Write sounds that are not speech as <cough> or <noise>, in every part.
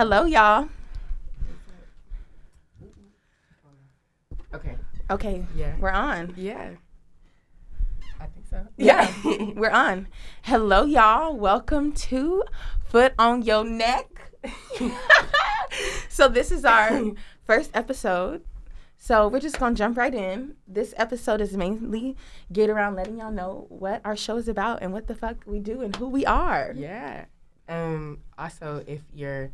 Hello, y'all. Okay. Okay, Yeah. we're on. Yeah. I think so. <laughs> Yeah, we're on. Hello, y'all. Welcome to Foot on Your Neck. <laughs> so, this is our first episode. So, we're just going to jump right in. This episode is mainly get around letting y'all know what our show is about and what the fuck we do and who we are. Yeah. Um. Also, if you're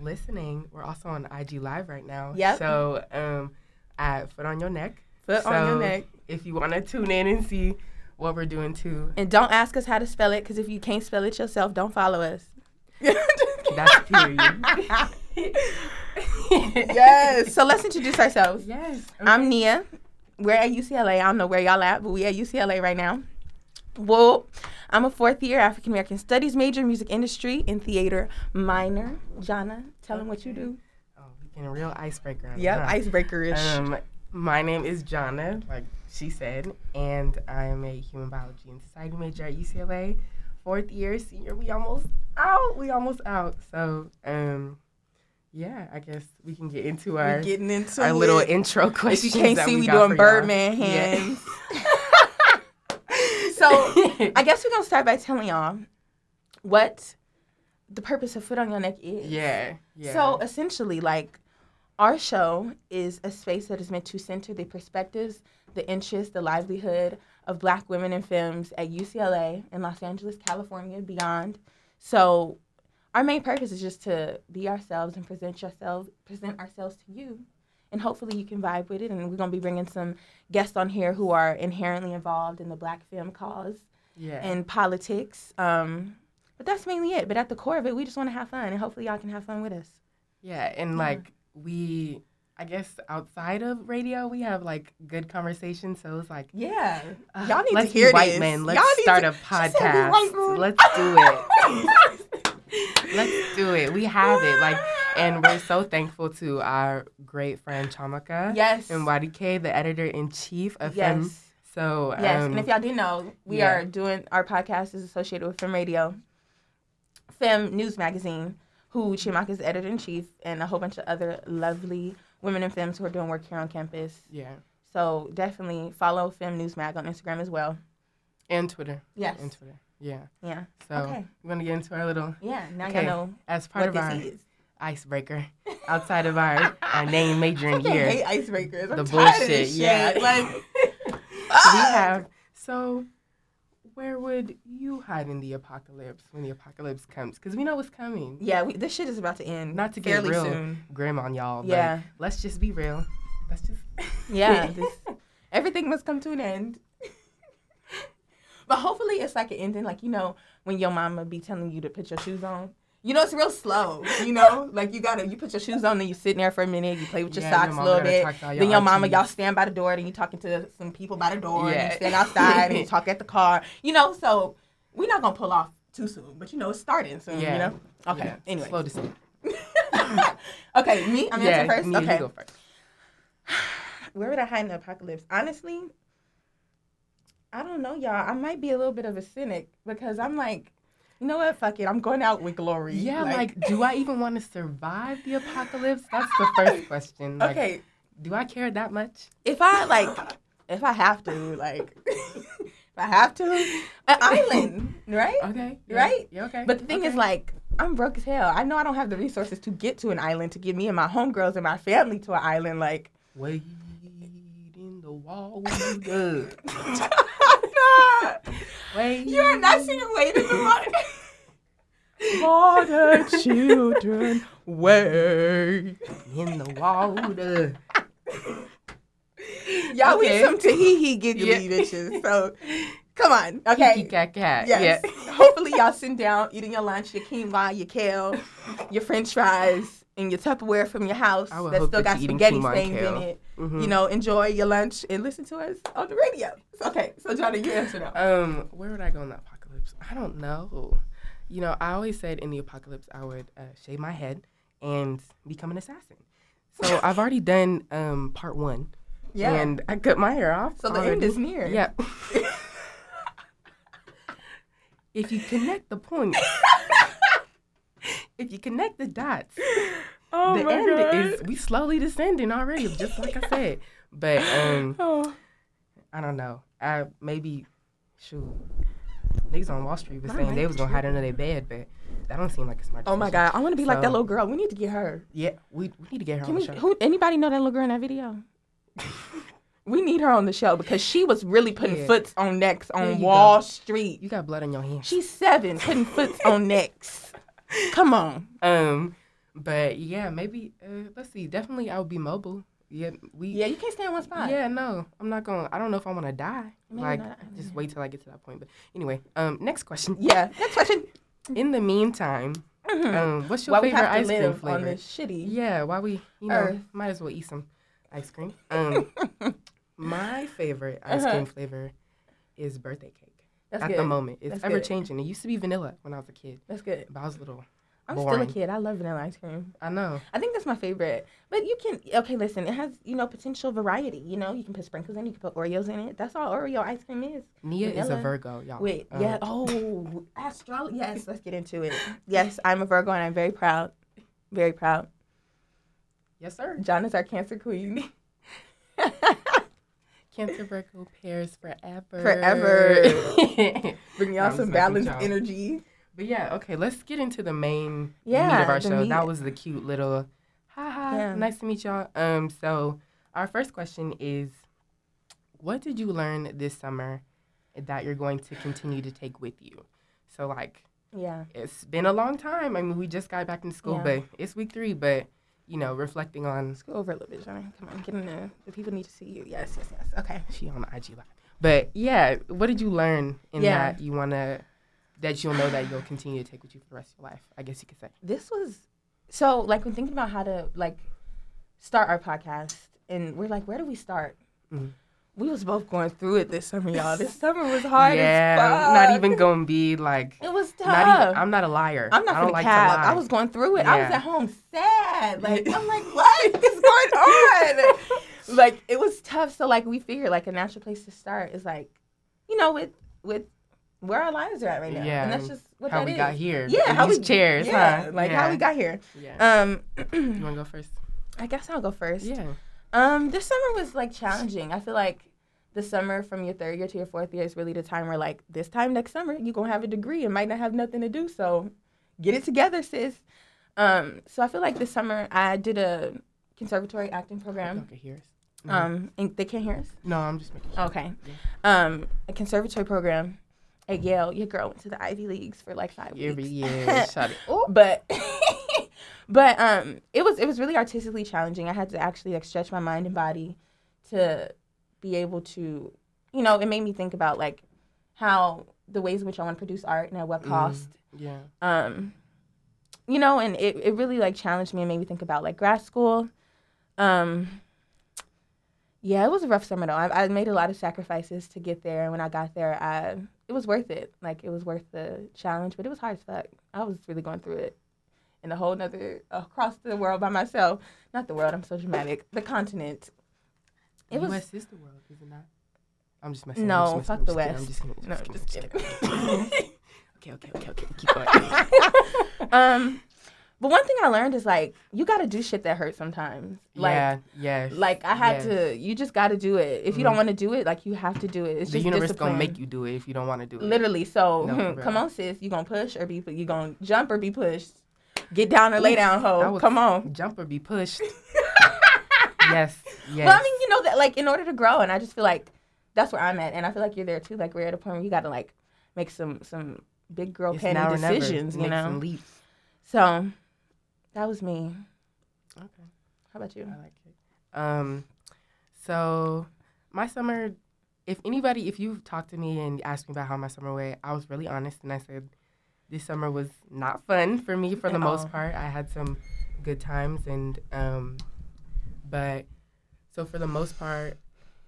listening, we're also on IG Live right now. Yep. So, um, at Foot on Your Neck. Foot on your neck. If you want to tune in and see what we're doing too, And don't ask us how to spell it because if you can't spell it yourself, don't follow us. <laughs> that's period. yes. So let's introduce ourselves. Yes. I'm Nia. We're at UCLA. I don't know where y'all at, but we at UCLA right now. Well, I'm a fourth year African American Studies major, music industry, and theater minor. Jana, tell them what you do. Oh, we getting a real icebreaker. Yep, huh? icebreaker ish. Um, my name is Jana, like she said, and I'm a human biology and society major at UCLA. Fourth year, senior, we almost out. We almost out. So, um, yeah, I guess we can get into our We're getting into our little it. intro If questions. you can't see, we got doing Birdman y'all. Yeah. <laughs> so <laughs> I guess we're gonna start by telling y'all what the purpose of Foot on Your Neck is. yeah, yeah. So essentially, like, our show is a space that is meant to center the perspectives, the interests, the livelihood of Black women in films at UCLA in Los Angeles, California, beyond. So, our main purpose is just to be ourselves and present yourselves, present ourselves to you, and hopefully you can vibe with it. And we're gonna be bringing some guests on here who are inherently involved in the Black film cause yeah, and politics. Um, but that's mainly it. But at the core of it, we just want to have fun, and hopefully y'all can have fun with us. yeah, and Yeah. like we, I guess outside of radio, we have like good conversations. So it's like Yeah, Uh, y'all need let's to hear white this. men. Let's Y'all start to- a <laughs> She said be podcast. Let's do it. <laughs> Let's do it. We have it. Like, and we're so thankful to our great friend Chamaka yes, and YDK, the editor in chief of Fem. yes, So, yes. um, and if y'all didn't know, we yeah. are doing our podcast is associated with Fem Radio, Fem News Magazine, who Chimaka is editor in chief, and a whole bunch of other lovely women and films who are doing work here on campus. yeah, So definitely follow Fem News Mag on Instagram as well. and Twitter, Yes. and Twitter, yeah. Yeah. So Okay. we're gonna get into our little Yeah. Now Okay. y'all know as part of our is. Icebreaker outside of our our name, major, I and fucking year. hate icebreakers. I'm the of bullshit. Yeah, like <laughs> we have. So, where would you hide in the apocalypse when the apocalypse comes? Because we know what's coming. Yeah, we, this shit is about to end. Not to get real soon. grim on y'all. Yeah. But let's just be real. Let's just. <laughs> Yeah, <laughs> this, everything must come to an end. but hopefully, it's like an ending, like you know, when your mama be telling you to put your shoes on. You know, it's real slow. You know, like you gotta you put your shoes on, then you sit there for a minute, you play with your Yeah, your socks a little bit. talk to all Then your your mama, y'all stand by the door, then you talking to some people by the door, and Yeah. you stand outside and you <laughs> talk at the car. You know, so we're not gonna pull off too soon, but you know, it's starting soon. Yeah. You know. Okay. Yeah. Anyway. Slow descent. <laughs> okay, me. I'm yeah. answering first. Nia, okay. You go first. <sighs> Where would I hide in the apocalypse? Honestly, I don't know, y'all. I might be a little bit of a cynic because I'm like, you know what? Fuck it. I'm going out with glory. Yeah, like, do I even want to survive the apocalypse? That's the <laughs> first question. Like, okay, Do I care that much? if I like, if I have to, like, <laughs> if I have to, uh, an island, right? Okay. yeah, Right? Yeah. Okay. But the thing is, like, I'm broke as hell. I know I don't have the resources to get to an island to get me and my homegirls and my family to an island. Like, Wade in the <laughs> water. Wade. you are not singing <laughs> "Wait in the Water." water, children, wait. in the water. Y'all Okay. we some Tahiti giggly Yeah. bitches. So come on. Okay. Cat cat. Yes. Yeah. <laughs> Hopefully y'all sitting down, eating your lunch, your quinoa, your kale, your french fries, and your Tupperware from your house that still that got spaghetti stains kale. in it. Mhm. You know, enjoy your lunch and listen to us on the radio. Okay, so Johnny, you answer now. Um, where would I go in the apocalypse? I don't know. You know, I always said in the apocalypse I would uh, shave my head and become an assassin. So <laughs> I've already done um part one. Yeah. And I cut my hair off. so the end is near. Yeah. <laughs> if you connect the points, <laughs> <laughs> if you connect the dots, <laughs> Oh the end god. is we slowly descending already, just like I said. But um, <laughs> oh. I don't know. I maybe shoot. Niggas on Wall Street was saying they was gonna hide under their bed, but that don't seem like a smart. Oh my god, I want to be like that little girl. We need to get her. Yeah, we, we need to get her Can on we? the show. Who? Anybody know that little girl in that video? we need her on the show because she was really putting Yeah. foots on necks on Wall go. Street. You got blood on your hands. She's seven, putting foots on necks. Come on. Um, but yeah, maybe uh, let's see. Definitely, I would be mobile. Yeah, we. Yeah, you can't stay in one spot. Yeah, no, I'm not going. to I don't know if I want to die. Maybe like, not. just wait till I get to that point. But anyway, um, next question. Yeah. Next question. <laughs> In the meantime, Mhm. um, what's your Why favorite ice cream live on flavor? this shitty? Yeah, why we you know Earth. might as well eat some ice cream. <laughs> Um, my favorite ice Uh-huh. cream flavor is birthday cake. That's At good. the moment, it's That's ever good. changing. It used to be vanilla when I was a kid, That's good. but I was a little. I'm Boring. still a kid. I love vanilla ice cream. I know. I think that's my favorite. But you can okay, listen, it has, you know, potential variety. You know, you can put sprinkles in it, you can put Oreos in it. That's all Oreo ice cream is. Nia is a Virgo, y'all. Wait, Um, yeah. Oh, astrology. Yes, let's get into it. <laughs> Yes, I'm a Virgo and I'm very proud. Very proud. Yes, sir. John is our Cancer queen. <laughs> Cancer Virgo pairs forever. Forever. <laughs> Bring y'all some just messing with balanced y'all. energy. But yeah, okay, let's get into the main Yeah, meat of our show. meat. That was the cute little ha ha. Yeah. Nice to meet y'all. Um, so our first question is what did you learn this summer that you're going to continue to take with you? So like Yeah. it's been a long time. I mean, we just got back into school, Yeah. but it's week three, but you know, reflecting on Let's go over a little bit, John. Come on, get in there. The people need to see you. Yes, yes, yes. Okay. she on the IG live. But yeah, what did you learn in Yeah. that you wanna that you'll know that you'll continue to take with you for the rest of your life? I guess you could say. This was so like when thinking about how to like start our podcast and we're like, where do we start? Mhm. We was both going through it this summer, y'all. This <laughs> summer was hard yeah, as fuck. not even gonna be like It was tough. not even. I'm not a liar. I'm not I don't like to lie. I was going through it. I was at home sad. Like I'm like, what is going on? <laughs> like it was tough. So like we figured like a natural place to start is like, you know, with with where our lives are at right now. Yeah, And that's just what how that we is. got here. Yeah, how these we chairs. Yeah, huh? like yeah. how we got here. Yeah. Um, <clears throat> you wanna go first? I guess I'll go first. Yeah. Um, this summer was like challenging. I feel like the summer from your third year to your fourth year is really the time where like this time next summer you're gonna have a degree and might not have nothing to do. So get it together, sis. Um, so I feel like this summer I did a conservatory acting program. can hear us. No. Um, and they can't hear us. no, I'm just making sure. Okay. Um, a conservatory program at Yale. Your girl went to the Ivy Leagues for like five Every weeks. year, shot it. Oh, but <laughs> but um it was it was really artistically challenging. I had to actually like stretch my mind and body to be able to you know it made me think about like how the ways in which i want to produce art and at what Mhm. cost. yeah. um you know and it, it really like challenged me and made me think about like grad school. Um yeah it was a rough summer though. I, I made a lot of sacrifices to get there and when i got there i it was worth it. Like it was worth the challenge but it was hard as fuck. I was really going through it in a whole nother across the world by myself not the world i'm so dramatic the continent it the was U.S. is the world, is it not? I'm just messing. No, I'm just fuck messing, the I'm just kidding, I'm no just kidding, I'm just kidding. <laughs> okay, okay, okay, okay. Keep going. <laughs> um but one thing i learned is like you gotta do shit that hurts sometimes like yeah, yeah. Like I had Yes. to, you just got to do it. If you Mhm. don't want to do it, like you have to do it. It's the just universe discipline. gonna make you do it if you don't want to do it. Literally. So No, come on, sis. You gonna push or be? You gonna jump or be pushed? Get down or lay down, ho. Come on. Jump or be pushed. yes, <laughs> yes. Well, I mean, you know that like in order to grow, and I just feel like that's where I'm at, and I feel like you're there too. Like we're at a point where you got to like make some some big girl It's penny now or never. decisions, you know. some leaps. So that was me. Okay. How about you? I like it. Um, so my summer, if anybody, if you've talked to me and asked me about how my summer went, I was really honest and I said this summer was not fun for me for the most part. I had some good times and um, but so for the most part,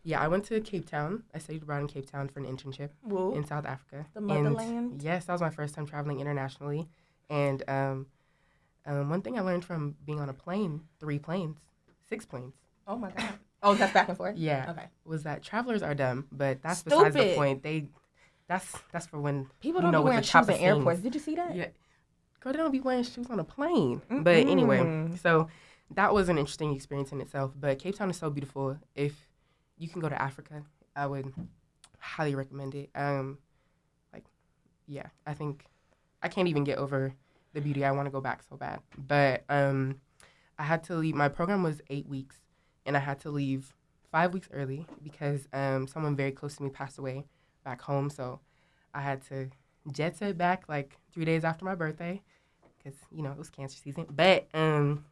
yeah, I went to Cape Town. I studied abroad in Cape Town for an internship Woo. in South Africa. The And motherland. yes, that was my first time traveling internationally. And um, um, one thing I learned from being on a plane, three planes, six planes, Oh my god. Oh, that's back and forth. yeah, Okay. was that travelers are dumb, but that's besides the point. They, that's that's for when People don't know, be wearing shoes in airports. Did you see that? yeah, girl, they don't be wearing shoes on a plane. But anyway, so that was an interesting experience in itself. But Cape Town is so beautiful. If you can go to Africa, I would highly recommend it. Um, like, yeah, I think I can't even get over the beauty. I want to go back so bad. But um, I had to leave. My program was eight weeks, and I had to leave five weeks early because um, someone very close to me passed away back home. So I had to jet set back like three days after my birthday because you know it was cancer season. But um,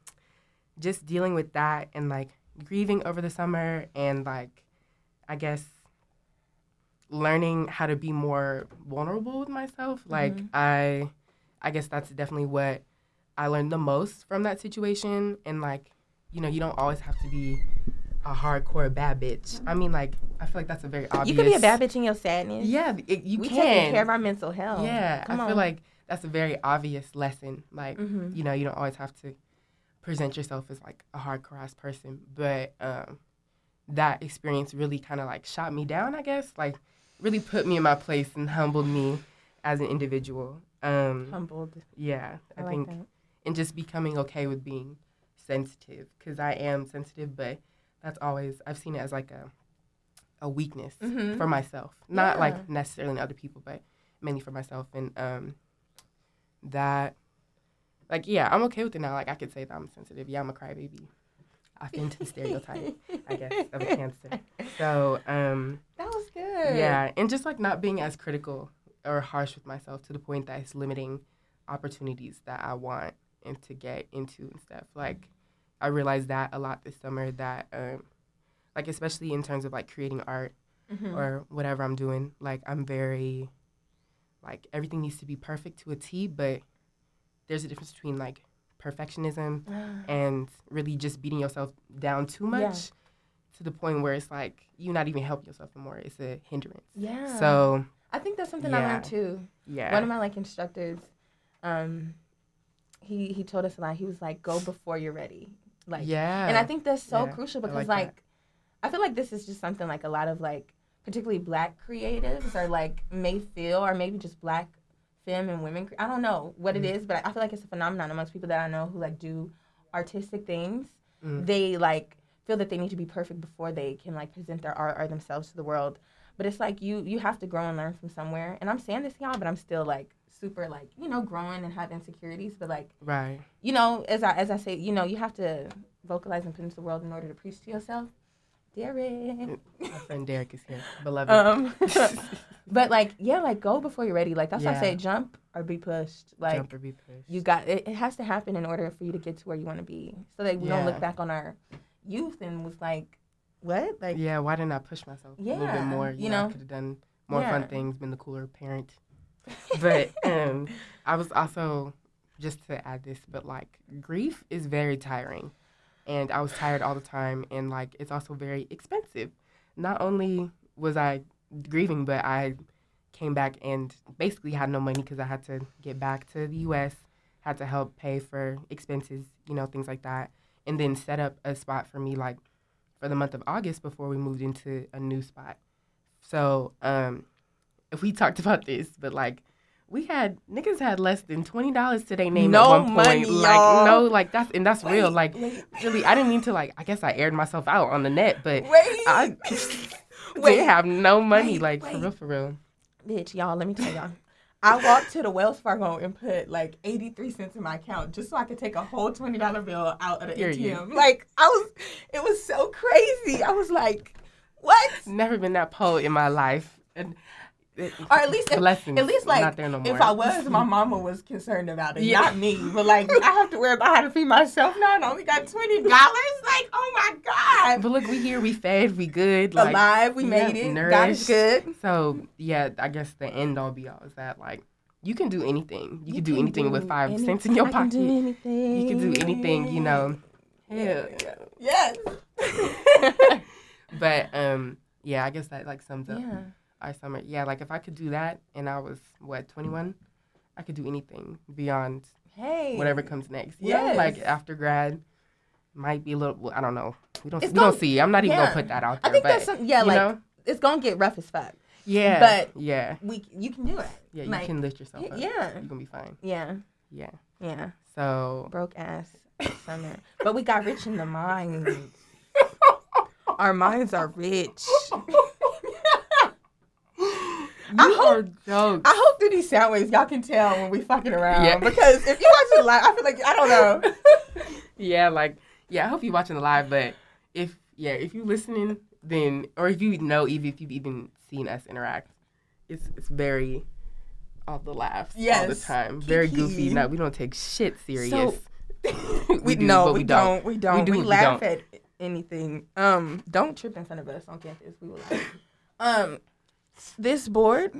just dealing with that and like grieving over the summer and like I guess learning how to be more vulnerable with myself. Like Mhm. I, I guess that's definitely what I learned the most from that situation. And like, you know, you don't always have to be a hardcore bad bitch. I mean, like I feel like that's a very obvious. You can be a bad bitch in your sadness. Yeah, it, you we can. taking care of our mental health. Yeah, Come I on. feel like that's a very obvious lesson. Like, Mhm. you know, you don't always have to present yourself as like a hardcore ass person, but um, that experience really kind of like shot me down. I guess like really put me in my place and humbled me as an individual. Um, humbled. yeah, I, I, like think that. and just becoming okay with being sensitive because I am sensitive, but that's always I've seen it as like a a weakness Mhm. for myself, not Yeah. like necessarily in other people, but mainly for myself. And um, that, like, yeah, I'm okay with it now. Like, I could say that I'm sensitive. Yeah, I'm a crybaby. I fit into the stereotype, I guess, of a <laughs> cancer. So, um, That was good. yeah, and just like not being as critical or harsh with myself to the point that it's limiting opportunities that I want and to get into and stuff. Like I realized that a lot this summer that um like especially in terms of like creating art Mhm. or whatever I'm doing, like I'm very like everything needs to be perfect to a T, but there's a difference between like perfectionism <sighs> and really just beating yourself down too much Yeah. to the point where it's like you're not even helping yourself anymore. It's a hindrance. yeah. So I think that's something I learned too. yeah, One of my like instructors, um, he he told us a lot. He was like, "Go before you're ready." Like, yeah, and I think that's so Yeah, crucial I because like like. I feel like this is just something like a lot of like particularly black creatives are like may feel or maybe just black femme and women I don't know what it Mm. is but I feel like it's a phenomenon amongst people that I know who like do artistic things Mm. they like feel that they need to be perfect before they can like present their art or themselves to the world but it's like you you have to grow and learn from somewhere and I'm saying this y'all but I'm still like super like you know growing and have insecurities but like right. you know, as I as I say, you know, you have to vocalize and put into the world in order to preach to yourself. Derek. My friend Derek is here, beloved. Um, <laughs> <laughs> but like, yeah, like go before you're ready. Like that's why I say jump or be pushed. Like Jump or be pushed. you got it, it has to happen in order for you to get to where you want to be. So that we don't look back on our youth and was like, what? Like yeah, why didn't I push myself a little bit more? You, you know, I could have done more Yeah. fun things, been the cooler parent. But <laughs> um, I was also just to add this, but like grief is very tiring, and I was tired all the time, and like it's also very expensive. Not only was I grieving, but I came back and basically had no money because I had to get back to the U.S. Had to help pay for expenses, you know, things like that, and then set up a spot for me like for the month of August before we moved into a new spot. So, um, we talked about this, but like we had niggas had less than twenty dollars to their name No at one money, point. Like y'all. no, like that's and that's real. Like wait. really, I didn't mean to like. I guess I aired myself out on the net, but Wait. I <laughs> Wait. they have no money. Wait, like for real, for real. Bitch, y'all, let me tell y'all. I walked to the Wells Fargo and put like 83 cents in my account just so I could take a whole $20 bill out of the Period. ATM. Like, I was, it was so crazy. I was like, what? Never been that poor in my life, and it, Or at least, if, blessings. at least like, not there no more. if I was, my mama was concerned about it, Yeah. not me. But like, I have to worry about how to feed myself now and I only got $20. Like, oh my God. but look, we here, we fed, we good. Like, Alive, we yeah, made it. God is nourished. good. So yeah, I guess the end all be all is that like you can do anything. You, can do can anything with five any- cents in your I can pocket. do anything. You can do anything, you know. Hell yeah. Yes. <laughs> <laughs> But um, yeah, I guess that like sums up yeah. Our summer. Yeah, like if I could do that and I was what twenty one, I could do anything beyond Hey. whatever comes next. Yeah, like after grad, might be a little. well, I don't know. We don't. It's we don't see. I'm not even yeah. gonna put that out there. I think but, that's some, yeah, like know, it's gonna get rough as fuck. yeah, but- yeah, We you can do it. yeah. You like, can lift yourself up. yeah. you're gonna be fine. Yeah. Yeah. Yeah, So broke ass summer, but we got rich in the mind. <laughs> Our minds are rich. you hope- are <laughs> jokes. I hope through these sound waves y'all can tell when we fucking around. Yeah. Because if you watch it live, I feel like I don't know. <laughs> yeah, like yeah, I hope you're watching the live, but if yeah, if you listening, then or if you know, even if you've even seen us interact, it's it's very all the laughs all the Yes. time, very goofy. Kiki. No, we don't take shit serious. <laughs> we, do, no, but we, don't. We don't. do, We, but we laugh don't. at anything. Um, don't trip in front of us on campus. We will. Laugh. um, this board,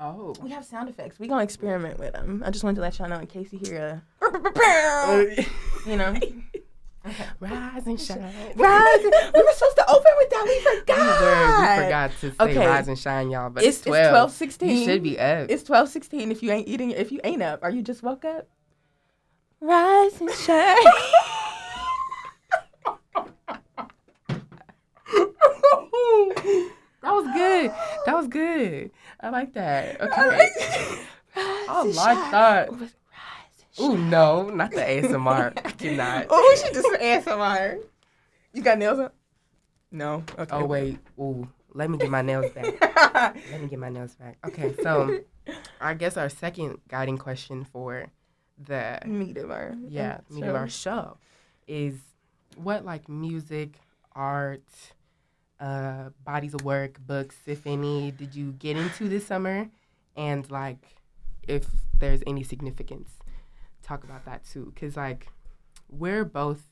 Oh. we have sound effects. We gonna experiment with them. I just wanted to let y'all know in case you hear a, <laughs> <laughs> you know. Rise and shine. Rise. We were supposed to open with that. We We forgot. were. We forgot to say Okay. rise and shine, y'all. But It's it's, 12. it's twelve sixteen. You should be up. It's twelve sixteen. If you ain't eating, if you ain't up, or you just woke up. Rise and shine. <laughs> that was good. That was good. I like that. Okay. I like that. Ooh, no, not the ASMR. I cannot. Oh, we should just ASMR. You got nails on? No. Okay. Oh, wait. Ooh, let me get my nails back. <laughs> Let me get my nails back. Okay, so I guess our second guiding question for the meat of our yeah meat of our show is what like music, art, uh, bodies of work, books, if any, did you get into this summer, and like if there's any significance, talk about that too, because like we're both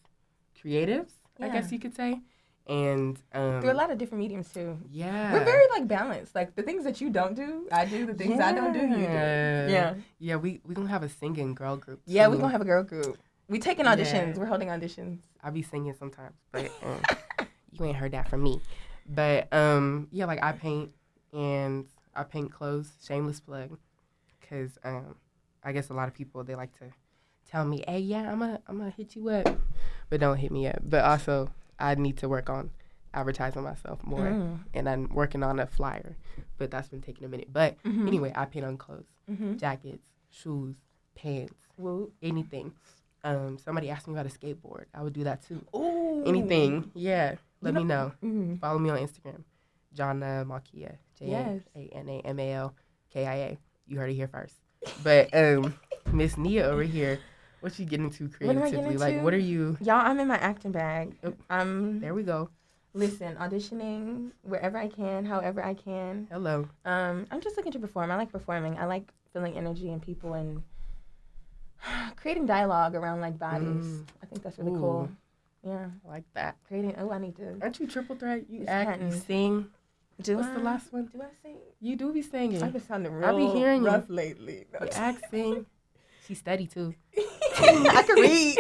creatives, I guess you could say, and um, There are a lot of different mediums too. yeah, We're very like balanced. Like the things that you don't do, I do. The things I don't do, you do. Yeah. Yeah. Yeah, we we gonna have a singing girl group. Yeah, we're too. gonna have a girl group. We taking auditions. Yeah. We're holding auditions. I be singing sometimes, but um, <laughs> you ain't heard that from me. But um, yeah, like I paint and I paint clothes. Shameless plug, cause um, I guess a lot of people they like to tell me, "Hey, yeah, I'm gonna I'm gonna hit you up," but don't hit me up. But also, I need to work on advertising myself more, Mm. and I'm working on a flyer, but that's been taking a minute. But Mhm. anyway, I paint on clothes, Mhm. jackets, shoes, pants, Woo. anything. Um, somebody asked me about a skateboard. I would do that too. Ooh. Anything. Yeah. Let me know. Mhm. Follow me on Instagram. Jana Malkia. J. A N A M A L K I A. You heard it here first. But um <laughs> Miss Nia over here, what you getting What creatively? getting Like into? what are you Y'all, I'm in my acting bag. Oh, I'm there we go. listen auditioning wherever I can, however I can. Hello. Um, I'm just looking to perform. I like performing. I like feeling energy in people and <sighs> creating dialogue around like bodies. Mm. I think that's really Ooh. cool. Yeah, like that. creating. Oh, I need to. Aren't you triple threat? You It's act, you sing. Do What's I? the last one? Do I sing? You do be singing. I've been sounding real I be hearing you. rough lately. You act, sing. She's steady too. <laughs> <laughs> I can read.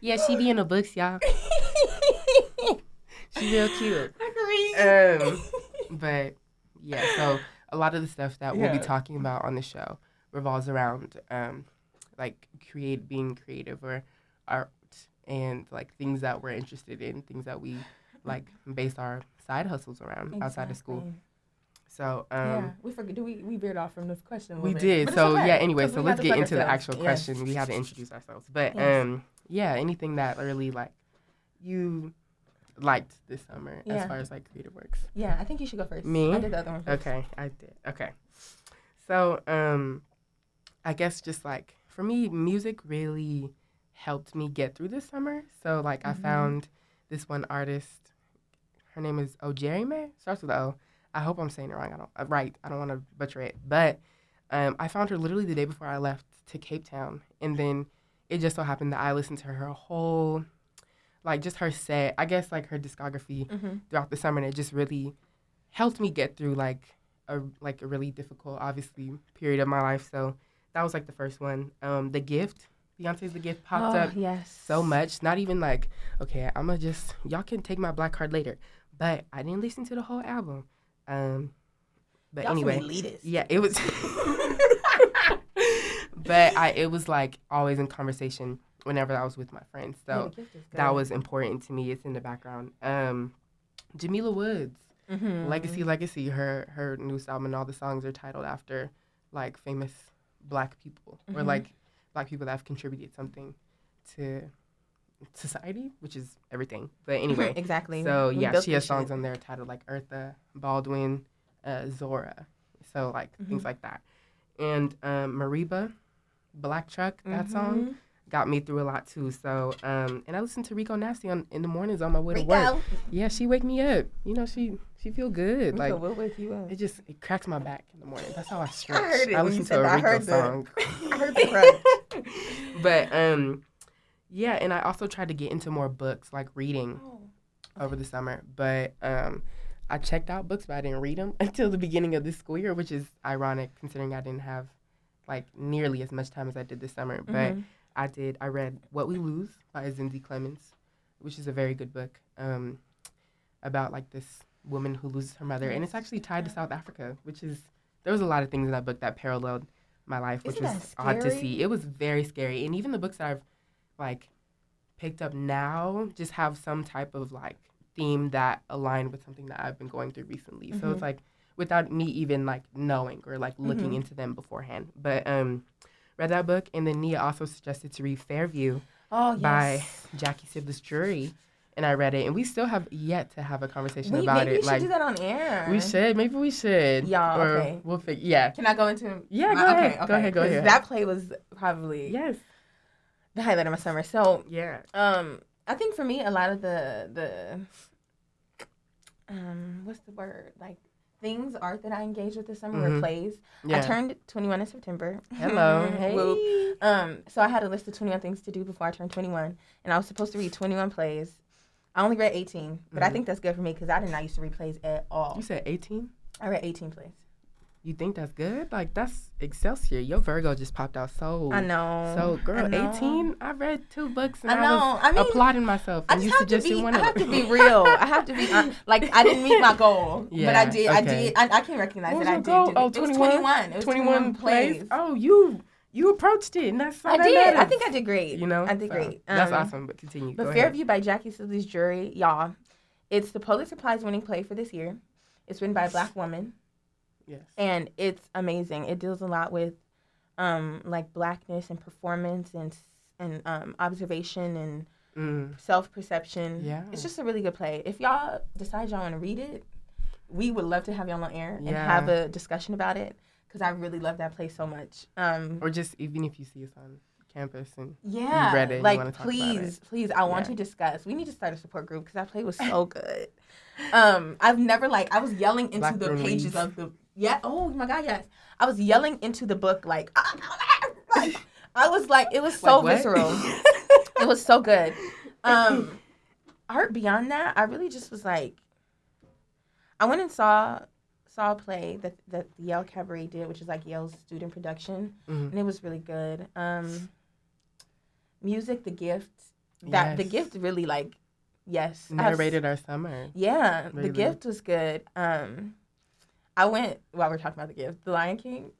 Yeah, she be in the books, y'all. She real cute. I can read. Um, <laughs> but yeah, so a lot of the stuff that we'll be talking about on the show revolves around um, like create being creative or art and like things that we're interested in, things that we like <laughs> base our side hustles around outside of school. So um, yeah, we forget. Do we we veered off from this question? we did. So okay, yeah. Anyway, so let's get into the actual Yes. question. We have to introduce ourselves, but Yes. um, yeah, anything that really like you liked this summer as far as like creative works. Yeah, I think you should go first. Me? I did the other one first. Okay, I did. Okay. So, um, I guess just like for me, music really helped me get through this summer. So, like, I Mhm. found this one artist. Her name is Ojerime. Starts with O. I hope I'm saying it wrong. I don't. Uh, right. I don't want to butcher it. But um, I found her literally the day before I left to Cape Town, and then it just so happened that I listened to her whole, like, just her set. I guess like her discography Mm-hmm. throughout the summer and it just really helped me get through like a like a really difficult obviously period of my life so that was like the first one um the gift beyonce's the gift popped oh, up yes. so much not even like okay i'm gonna just y'all can take my black card later but i didn't listen to the whole album um but Y'all anyway elitist. yeah it was <laughs> but i it was like always in conversation whenever i was with my friends so Yeah, the gift is that was important to me. It's in the background. Um, Jamila Woods. Mhm. Legacy, Legacy. Her her new album and all the songs are titled after like famous black people or Mhm. like black people that have contributed something to society, which is everything. But <laughs> anyway, exactly. so We yeah, she has songs shit. on there titled like Eartha, Baldwin, uh, Zora. So like things Mhm. like that. And um, Mariba, Black Truck, that song Mhm. Got me through a lot too. So um, and I listen to Rico Nasty on in the mornings on my way to work. Yeah, she wake me up. You know, she she feel good. Rico like will wake you up. it just it cracks my back in the morning. That's how I stretch. heard it I when listen to a that. I Rico the- song. <laughs> I heard the crunch. <laughs> but um, yeah, and I also tried to get into more books, like reading Oh. over the summer. But um, I checked out books, but I didn't read them <laughs> until the beginning of this school year, which is ironic considering I didn't have like nearly as much time as I did this summer. But Mhm. I did. I read What We Lose by Zinzi Clemmons, which is a very good book um, about like this woman who loses her mother, and it's actually tied to South Africa, which is there was a lot of things in that book that paralleled my life, which Isn't was odd to see. It was very scary, and even the books that I've like picked up now just have some type of like theme that aligned with something that I've been going through recently. So Mhm. it's like without me even like knowing or like looking Mhm. into them beforehand. But um read that book and then Nia also suggested to read Fairview Oh yes. by Jackie Sibblies Drury. And I read it and we still have yet to have a conversation we, about maybe it. we should Like do that on air. we should, maybe we should. Yeah, Or okay. We'll figure yeah. Can I go into? Yeah, my- go okay, ahead. Go ahead, go ahead. That play was probably Yes. the highlight of my summer. So, Yeah. um, I think for me, a lot of the the um, what's the word like things art that I engaged with this summer were Mhm. plays. Yeah. I turned 21 in September. Hello. <laughs> Hey. Um, so I had a list of 21 things to do before I turned 21, and I was supposed to read 21 plays. I only read 18, but I Mhm. think that's good for me because I did not used to read plays at all. You said 18? I read 18 plays. You think that's good? Like that's Excelsior. Your Virgo just popped out so I know. So girl, I know. 18, I read two books and I I, was I mean, applauding myself I and you just have to suggested be. one I have to be real. I have to be hon- like I didn't meet my goal, but I did. I did. I, I can recognize What that I did. do goal? it. Oh, it was 21? 21. It was 21 plays. plays. Oh, you you approached it and that's all I that did. I think I did great. You know? I did So, great. that's Um, awesome, but continue. But Go ahead. Fairview by Jackie Sibblies Drury, y'all. It's the Pulitzer Prize winning play for this year. It's written by a black woman, Yes. and it's amazing. It deals a lot with, um, like blackness and performance and and um, observation and Mm. self perception. Yeah. It's just a really good play. If y'all decide y'all want to read it, we would love to have y'all on air and have a discussion about it because I really love that play so much. Um, Or just even if you see us on campus and yeah, read it like wanna about it. please, please, I want Yeah. to discuss. We need to start a support group because that play was so <laughs> good. Um, I've never like I was yelling into the pages Leaves. of the yeah. Oh my god, yes. I was yelling into the book like, <laughs> like I was like it was so Like visceral. <laughs> it was so good. Um, art beyond that, I really just was like, I went and saw saw a play that that Yale Cabaret did, which is like Yale's student production, Mhm. and it was really good. Um, music, The Gift, that The Gift really like, yes, narrated our summer. Yeah, The Gift was good. Um, I went while we're talking about The Gift, The Lion King.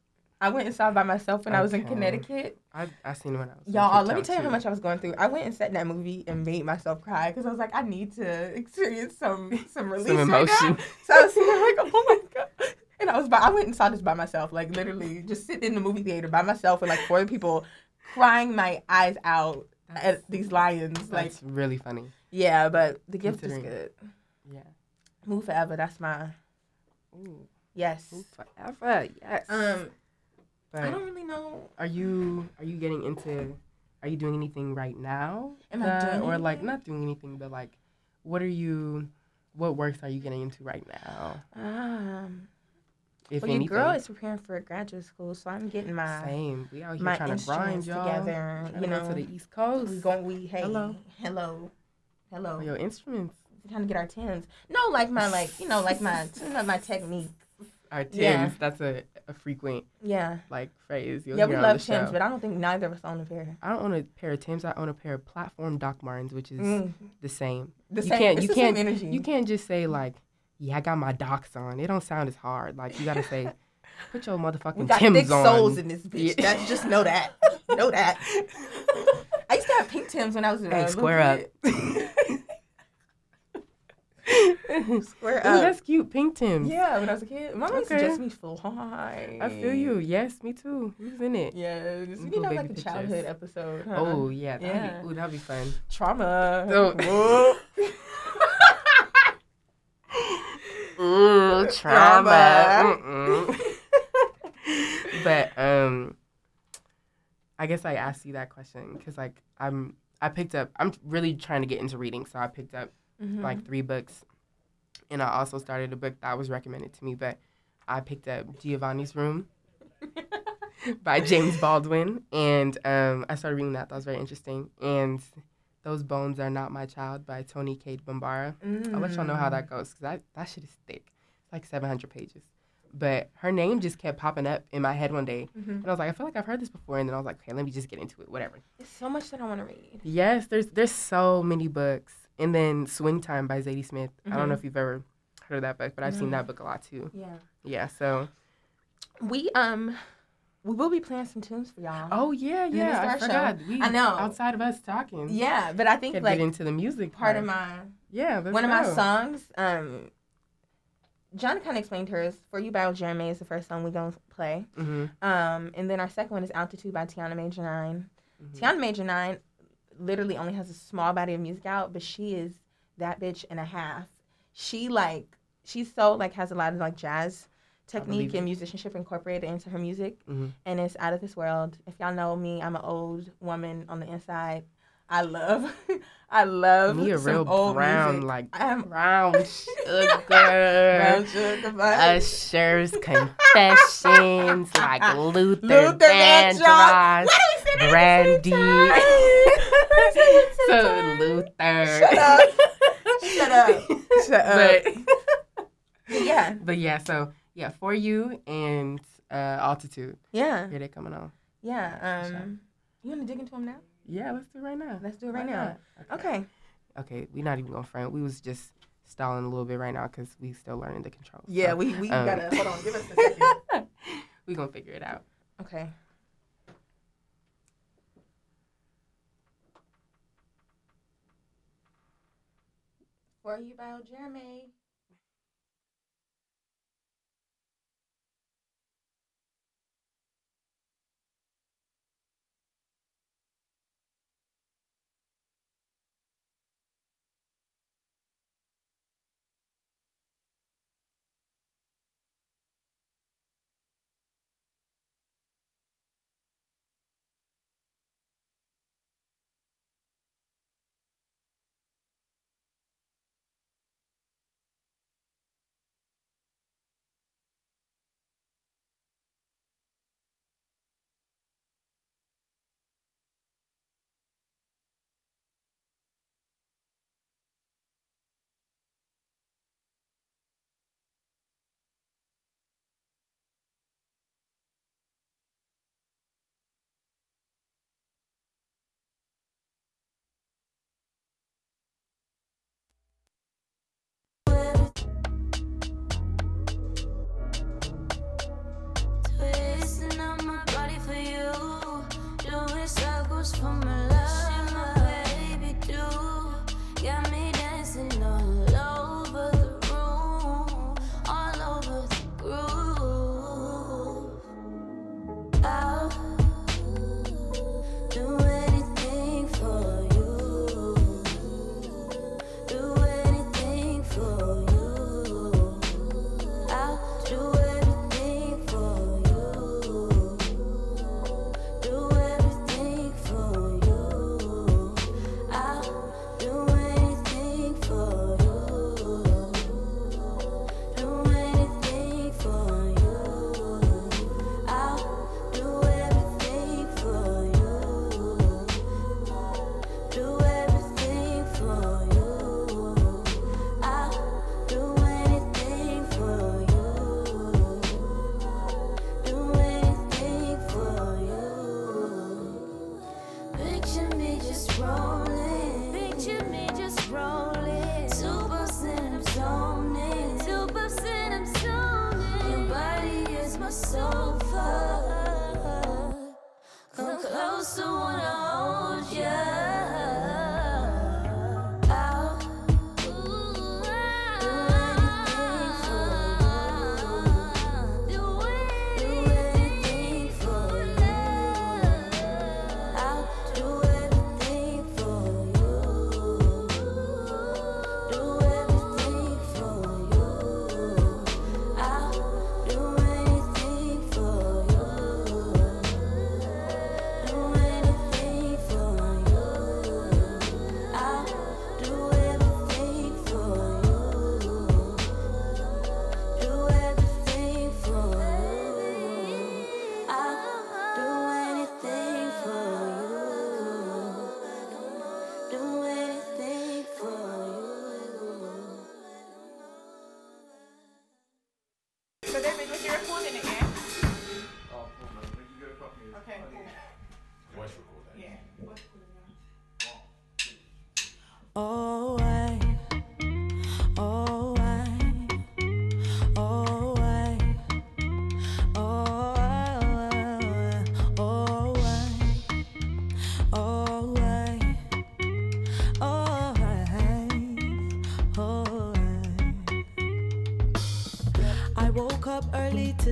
I went and saw it by myself when I was in Connecticut. I I seen it when I was Y'all, let me tell you how much I was going through. I went and sat in that movie and made myself cry because I was like, I need to experience some <laughs> some release some right emotion. So I was sitting there like, oh my god. And I was by, I went and saw this by myself, like literally just sitting in the movie theater by myself with like four people, crying my eyes out at these lions. Like, That's really funny. yeah, but the gift is good. Yeah. Move forever. That's my Ooh, yes. ooh, forever. Yes. Um, but I don't really know. are you are you getting into? Are you doing anything right now? Am I that- doing or like not doing anything, but like, what are you? What works are you getting into right now? Um, If well, your girl is preparing for graduate school, so I'm getting my Same. We out here my trying to grind, y'all. together. Trying You to know, to the East Coast. we going. We hey, Hello. hello, hello. For your instruments. We're trying to get our tens. No, like my like you know like my my technique. Our Tims. Yeah. That's a, a frequent Yeah, like phrase you'll yeah. We love the Tims, but I don't think neither of us own a pair. I don't own a pair of Tims. I own a pair of platform Doc Martens, which is Mm, the same. the You same. can't- you can't- energy. You can't just say like, "Yeah, I got my Docs on." It don't sound as hard. Like you gotta say, <laughs> "Put your motherfucking We got Tims thick on." souls in this bitch. Yeah. That's just know that. <laughs> know that. <laughs> I used to have pink Tims when I was in Hey, uh, square up. <laughs> Square Ooh, up. that's cute. Pink Tims. Yeah, when I was a kid, used to Okay. dress me fly. I feel you. Yes, me too. Who's in it? Little you know, like baby a childhood episode. Huh? Oh yeah, that'd Yeah. be ooh, that'd be fun. trauma. So- <laughs> Ooh, Trauma. <laughs> But um, I guess I asked you that question because like I'm I picked up I'm really trying to get into reading, so I picked up Mhm. like three books, and I also started a book that was recommended to me, but I picked up Giovanni's Room <laughs> by James Baldwin, and um, I started reading that. That was very interesting, and Those Bones Are Not My Child by Toni Cade Bambara. I'll let y'all know how Mm. that goes because that, that shit is thick. It's like 700 pages. But her name just kept popping up in my head one day. Mhm. And I was like, I feel like I've heard this before. And then I was like, okay, let me just get into it, whatever. There's so much that I want to read. Yes, there's there's so many books. And then Swing Time by Zadie Smith. I don't know Mhm. if you've ever heard of that book, but I've seen that book a lot too. Yeah. Yeah, so. We um, we will be playing some tunes for y'all. Oh, yeah, yeah. I forgot. We, I know. Outside of us talking. Yeah, but I think Could like get into the music part of my Yeah, one of my songs. Um, John kind of explained hers. For You by Ojerime is the first song we gonna play. Mhm, Um, and then our second one is Altitude by Tiana Major 9 mhm. Tiana Major Nine literally only has a small body of music out, but she is that bitch and a half. She like she's so like has a lot of like jazz technique and musicianship incorporated into her music, Mhm. and it's out of this world. If y'all know me, I'm an old woman on the inside. I love, <laughs> I love Me a real old brown, music. like I'm brown <laughs> sugar. brown sugar, Usher's <laughs> confessions, like Luther, Luther Vandross. Vandross, Why do we say that Brandy. At the same time? so Luther. Shut up. Shut up. <laughs> Shut up. But, <laughs> yeah, but yeah, so yeah, for you and uh, altitude. yeah, Here they coming on. Yeah. Um, you want to dig into them now? Yeah, let's do it right now. Let's do it right now. not? Okay. Okay, we're not even gonna front. We was just stalling a little bit right now because we still learning the controls. Yeah, so, we we um, gotta hold on. Give us a second. <laughs> we gonna figure it out. Okay. For you, by Ojerime.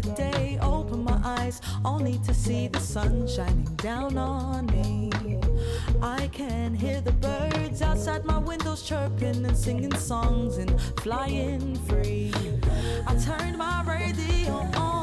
Today, opened my eyes, only to see the sun shining down on me. I can hear the birds outside my windows chirping and singing songs and flying free. I turned my radio on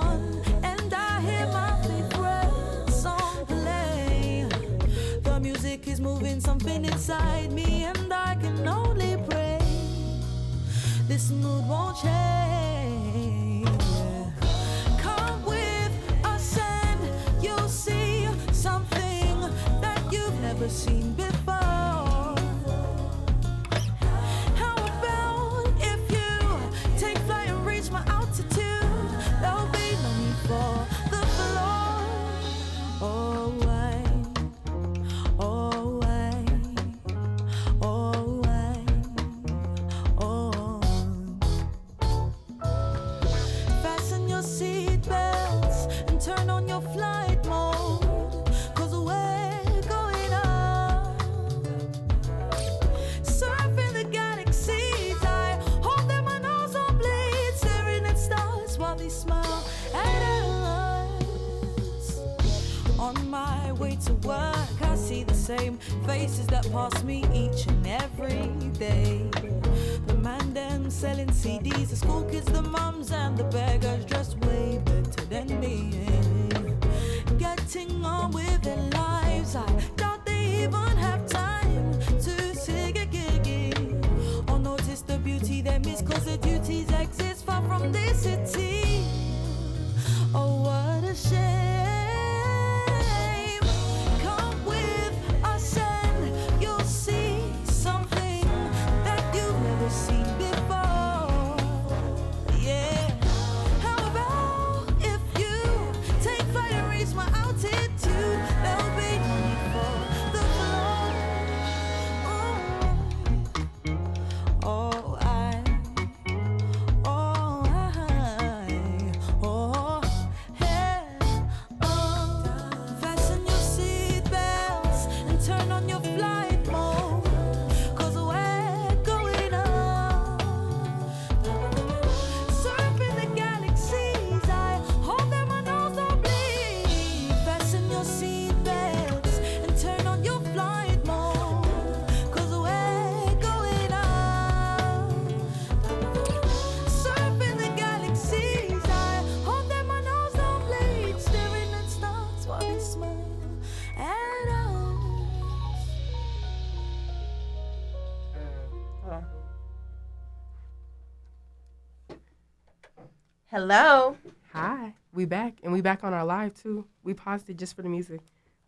Hello. Hi, we back, and we back on our live too. We paused it just for the music,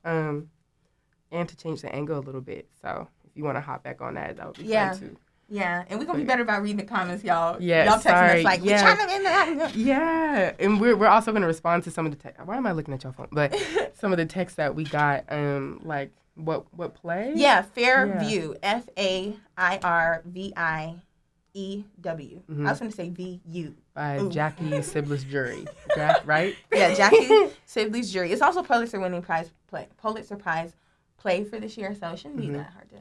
um, and to change the angle a little bit. So if you want to hop back on that, that would be Yeah. fun too. Yeah, and we're gonna be better about reading the comments, y'all. Yeah, y'all texting sorry. us like, Yeah. we're trying to in that. Yeah, and we're we're also gonna respond to some of the text. Why am I looking at your phone? But <laughs> some of the texts that we got, um, like what what play? Yeah, Fair Yeah. View. F A I R V I E W. Mhm. I was gonna say V U. by Ooh. Jackie <laughs> Sibblies Drury, Ja- right? <laughs> Yeah, Jackie Sibblies Drury. It's also Pulitzer winning prize play Pulitzer Prize play for this year, so it shouldn't be Mhm. that hard to,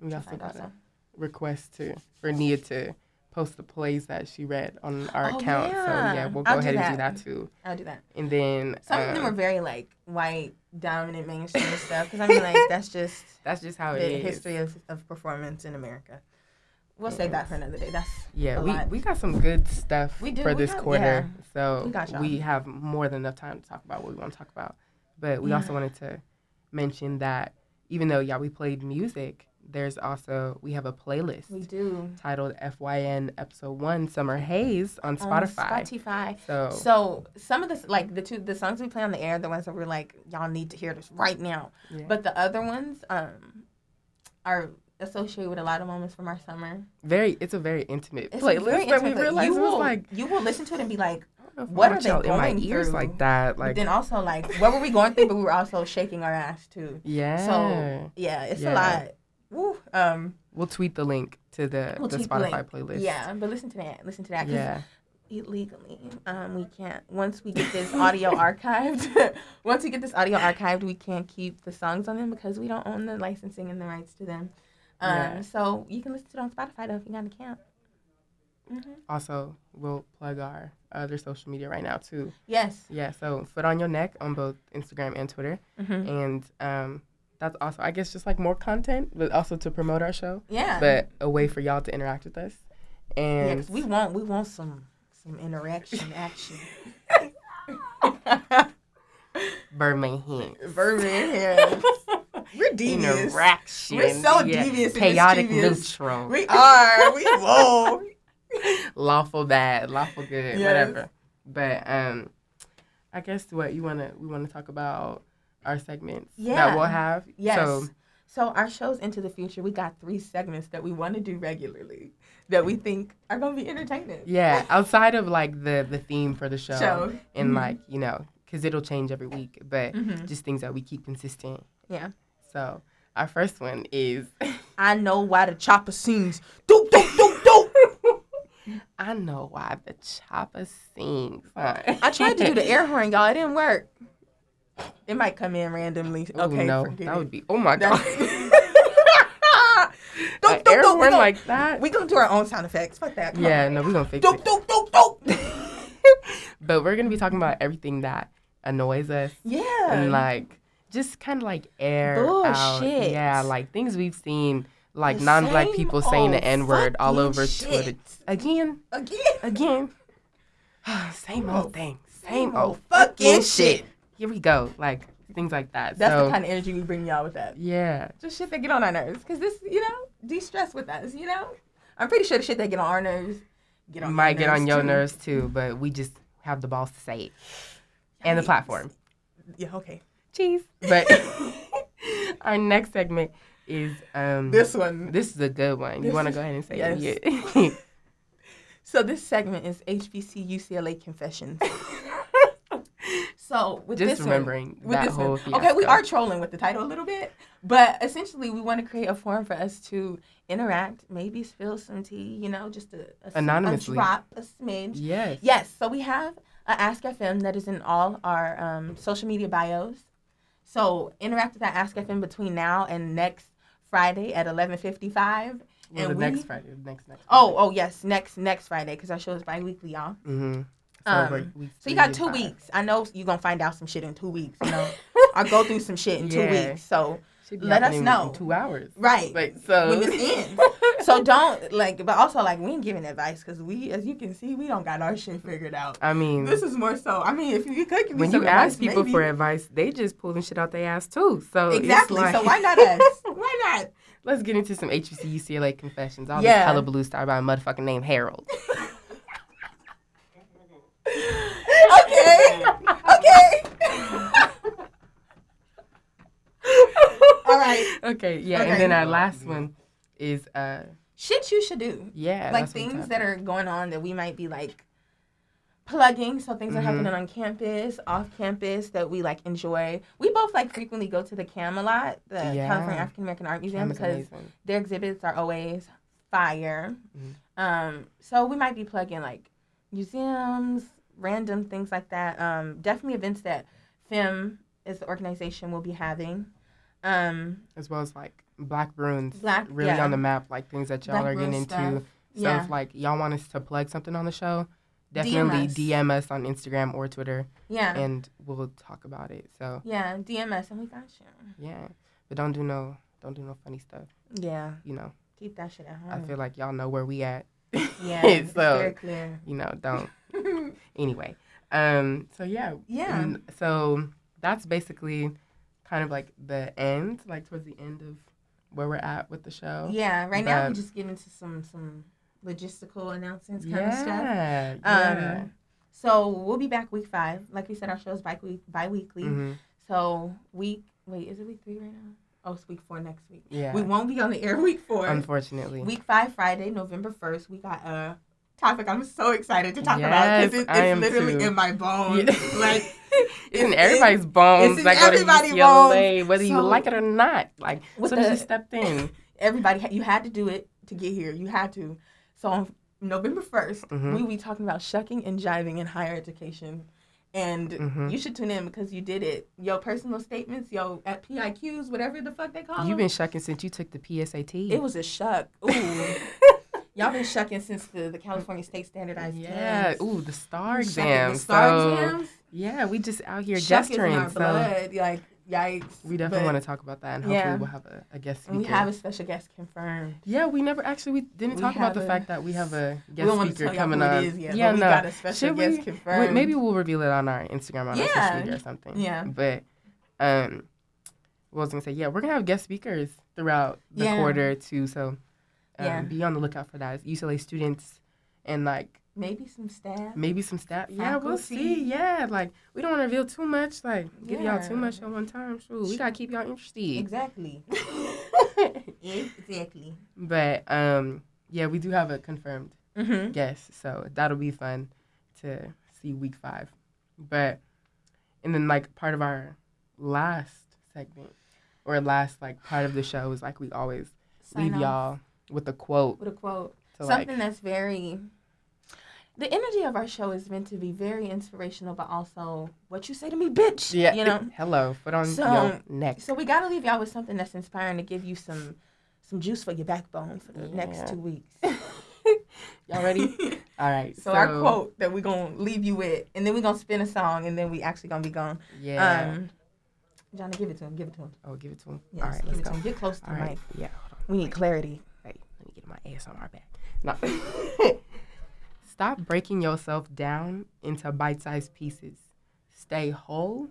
We to also find out. got a request to for Nia to post the plays that she read on our Oh, account. So yeah. yeah, we'll go I'll do ahead and do that. too. I'll do that. And then Some of them um, are very like white dominant mainstream stuff because I mean like that's just <laughs> that's just how it the is. history of, of performance in America. We'll save that for another day. That's Yeah, we, lot. we got some good stuff We do, for we this quarter. yeah. So We we have more than enough time to talk about what we want to talk about. But we Yeah. also wanted to mention that even though yeah we played music, there's also we have a playlist we do titled FYN Episode One Summer Haze on on Spotify. Spotify. So, So some of the like the two the songs we play on the air, the ones that we're like y'all need to hear this right now. yeah. But the other ones um are associated with a lot of moments from our summer. very it's a very intimate It's playlist very that we intimate. realized you will, like you will listen to it and be like, I don't know if I what are they y'all in my going ears through? like that. but Like then also like what were we going through? But we were also shaking our ass too. yeah. So yeah, it's Yeah. a lot. Woo. Um, We'll tweet the link to the, we'll the Spotify playlist. Yeah, but listen to that. Listen to that. Yeah. illegally. Um, we can't once we get this audio <laughs> archived. <laughs> once we get this audio archived, we can't keep the songs on them because we don't own the licensing and the rights to them. Um, Yeah. so you can listen to it on Spotify though if you got an account. hmm Also, we'll plug our other social media right now too. Yes. Yeah, so Foot on Your Neck on both Instagram and Twitter. hmm And um, that's also, I guess, just like more content, but also to promote our show, Yeah. but a way for y'all to interact with us. yeah, we want we want some some interaction action. <laughs> Birmingham. Birmingham. <laughs> We're devious. Interaction. We're so yeah. devious and Chaotic neutral. We <laughs> are. We whoa. lawful bad, lawful good, Yes. whatever. But um, I guess what you wanna we wanna talk about our segments Yeah. that we'll have. Yes. So So our shows into the future, we got three segments that we want to do regularly that we think are gonna be entertaining. yeah, outside of like the the theme for the show, Show. and Mhm. like you know, because it'll change every week, but Mhm. just things that we keep consistent. Yeah. So our first one is <laughs> I know why the chopper sings. Doop doop doop doop. <laughs> I know why the chopper sings. Huh? I tried to do the air <laughs> horn, y'all. It didn't work. It might come in randomly. Ooh, Okay, no, that it. would be. Oh my god. Doop, doop, air doop. We horn gonna- like that. We gonna do our own sound effects. Fuck that. Come yeah, on. no, we're gonna fix Doop it. doop doop doop. but we're gonna be talking about everything that annoys us Yeah. and like just kind of like air out. Yeah, like things we've seen, like The non-black same people saying the N word all over shit. Twitter again, Again. again. <sighs> same old oh, thing, same old fucking shit. Here we go, like things like that. That's so, the kind of energy we bring y'all with that. yeah, Just shit that get on our nerves. Cause this, you know, de-stress with us. You know, I'm pretty sure the shit that get on our nerves get on might get on your too. nerves too, but we just have the balls to say it <sighs> and the platform. Yeah. Okay. Cheese. But <laughs> our next segment is um This one. This is a good one. You want to go ahead and say yes. it? Yeah. <laughs> So this segment is HBC UCLA confessions. <laughs> so with Just this one- remembering with that this whole one, okay, we are trolling with the title a little bit, but essentially we want to create a forum for us to interact, maybe spill some tea, you know, just a, a, Anonymously. a drop, a smidge. Yes. Yes, so we have a Ask FM that is in all our um, social media bios. So interact with that Ask FM between now and next Friday at eleven fifty five. Well, and the next Friday. Next next. Oh, oh yes, next next Friday because our show is bi-weekly, y'all. Mm-hmm. So, Um, we're- So you got two five. weeks. I know you're gonna find out some shit in two weeks. You know, <laughs> I'll go through some shit in two weeks. So let us know. two hours. right, Like so. when it's in. <laughs> so don't like, but also like we ain't giving advice because we, as you can see, we don't got our shit figured out. I mean, This is more so. I mean, if you could give me when you advice, ask people maybe. for advice, they just pulling shit out their ass too. So exactly. like- so why not us? <laughs> why not? Let's get into some HBC UCLA confessions. All Yeah. this hullabaloo started by a motherfucking named Harold. <laughs> Okay. okay. <laughs> All right. okay, yeah, Okay. and then our last one is uh Shit you should do. yeah, like that's what we're things that are going on that we might be like plugging so things are Mhm. happening on campus off campus that we like enjoy we both like frequently go to the camelot the Yeah. california african american art museum because amazing. their exhibits are always fire Mhm. um so we might be plugging like museums random things like that um definitely events that fem is the organization will be having um as well as like Black Bruins, Black- really yeah. on the map, like things that y'all Black are getting into. stuff. So Yeah. if like y'all want us to plug something on the show, definitely us. DM us on Instagram or Twitter, yeah and we'll talk about it. So yeah dms and we got you yeah, but don't do no don't do no funny stuff. yeah You know, keep that shit at home I feel like y'all know where we at. Yeah, <laughs> so very clear. you know, don't. <laughs> anyway, um, so yeah, Yeah. so that's basically kind of like the end, like towards the end of where we're at with the show. Yeah, right now we But- just get into some some logistical announcements kind of stuff. Yeah, yeah. Um, so we'll be back week five. Like we said, our show is bi week bi-weekly. Mhm. So week wait, is it week three right now? Oh, it's week four next week. Yeah. We won't be on the air <laughs> week four. Unfortunately. Week five, Friday, November first. We got a topic I'm so excited to talk about because it, it's literally too. in my bones. Yeah. Like <laughs> it's in everybody's in- bones it's in to everybody's UCLA, whether you like it or not. Like, as soon as the- you stepped in, everybody you had to do it to get here. You had to. So on November 1st, Mhm. we be talking about shucking and jiving in higher education. And Mhm. you should tune in because you did it. Your personal statements, yo, at PIQs, whatever the fuck they call You've them. been shucking since you took the PSAT. It was a shuck. Ooh. <laughs> Y'all been shucking since the, the California State Standardized yeah. Tests. Ooh, the star exam. The STAR so, exams. Yeah, we just out here Shuck is in gesturing. our So blood. Like, yikes. we definitely But- want to talk about that, and hopefully Yeah. we'll have a, a guest speaker. And we have a special guest confirmed. yeah, we never actually we didn't We talk about the a- fact that we have a guest don't want to speaker coming on. yet, yeah, but we no. got a special Should guest we? confirmed. Maybe we'll reveal it on our Instagram, on our Yeah. social media or something. Yeah. But um, what was gonna say? Yeah, we're gonna have guest speakers throughout the Yeah. quarter too. So um, Yeah. be on the lookout for that. It's UCLA students and like Maybe some staff. maybe some staff. Yeah, we'll see. Yeah, like we don't want to reveal too much. Like give y'all too much at one time. Sure, we gotta keep y'all interested. Exactly. <laughs> <laughs> exactly. But um, yeah, we do have a confirmed Mm-hmm. guest, so that'll be fun to see week five. But and then like part of our last segment or last like part of the show is like we always leave y'all with a quote with a quote. to like Something that's very. The energy of our show is meant to be very inspirational, but also what you say to me, bitch. yeah You know. <laughs> hello Put on So- your neck So we gotta leave y'all with something that's inspiring to give you some, some juice for your backbone for the next two weeks. <laughs> y'all ready <laughs> all right So, our quote that we're gonna leave you with, and then we're gonna spin a song, and then we actually gonna be gone. yeah Um, Johnny, give it to him. Give it to him. oh give it to him all right give let's it go to him. Get close to all the right mic. yeah hold on. We need clarity. Wait, let me get my ass on our back. No. <laughs> Stop breaking yourself down into bite-sized pieces. Stay whole.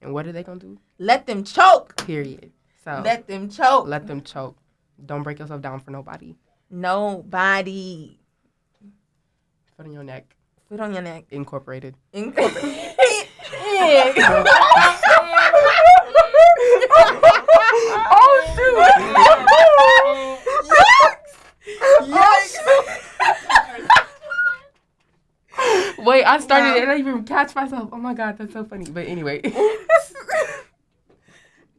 And what are they gonna do? Let them choke. Period. So let, Let them choke. Let them choke. Don't break yourself down for nobody. Nobody. Foot on your neck. Foot on your neck. Incorporated. Incorporated. <laughs> <laughs> oh shoot! <laughs> Wait, I started Wow. it and I even catch myself. Oh my god, that's so funny. But anyway. <laughs>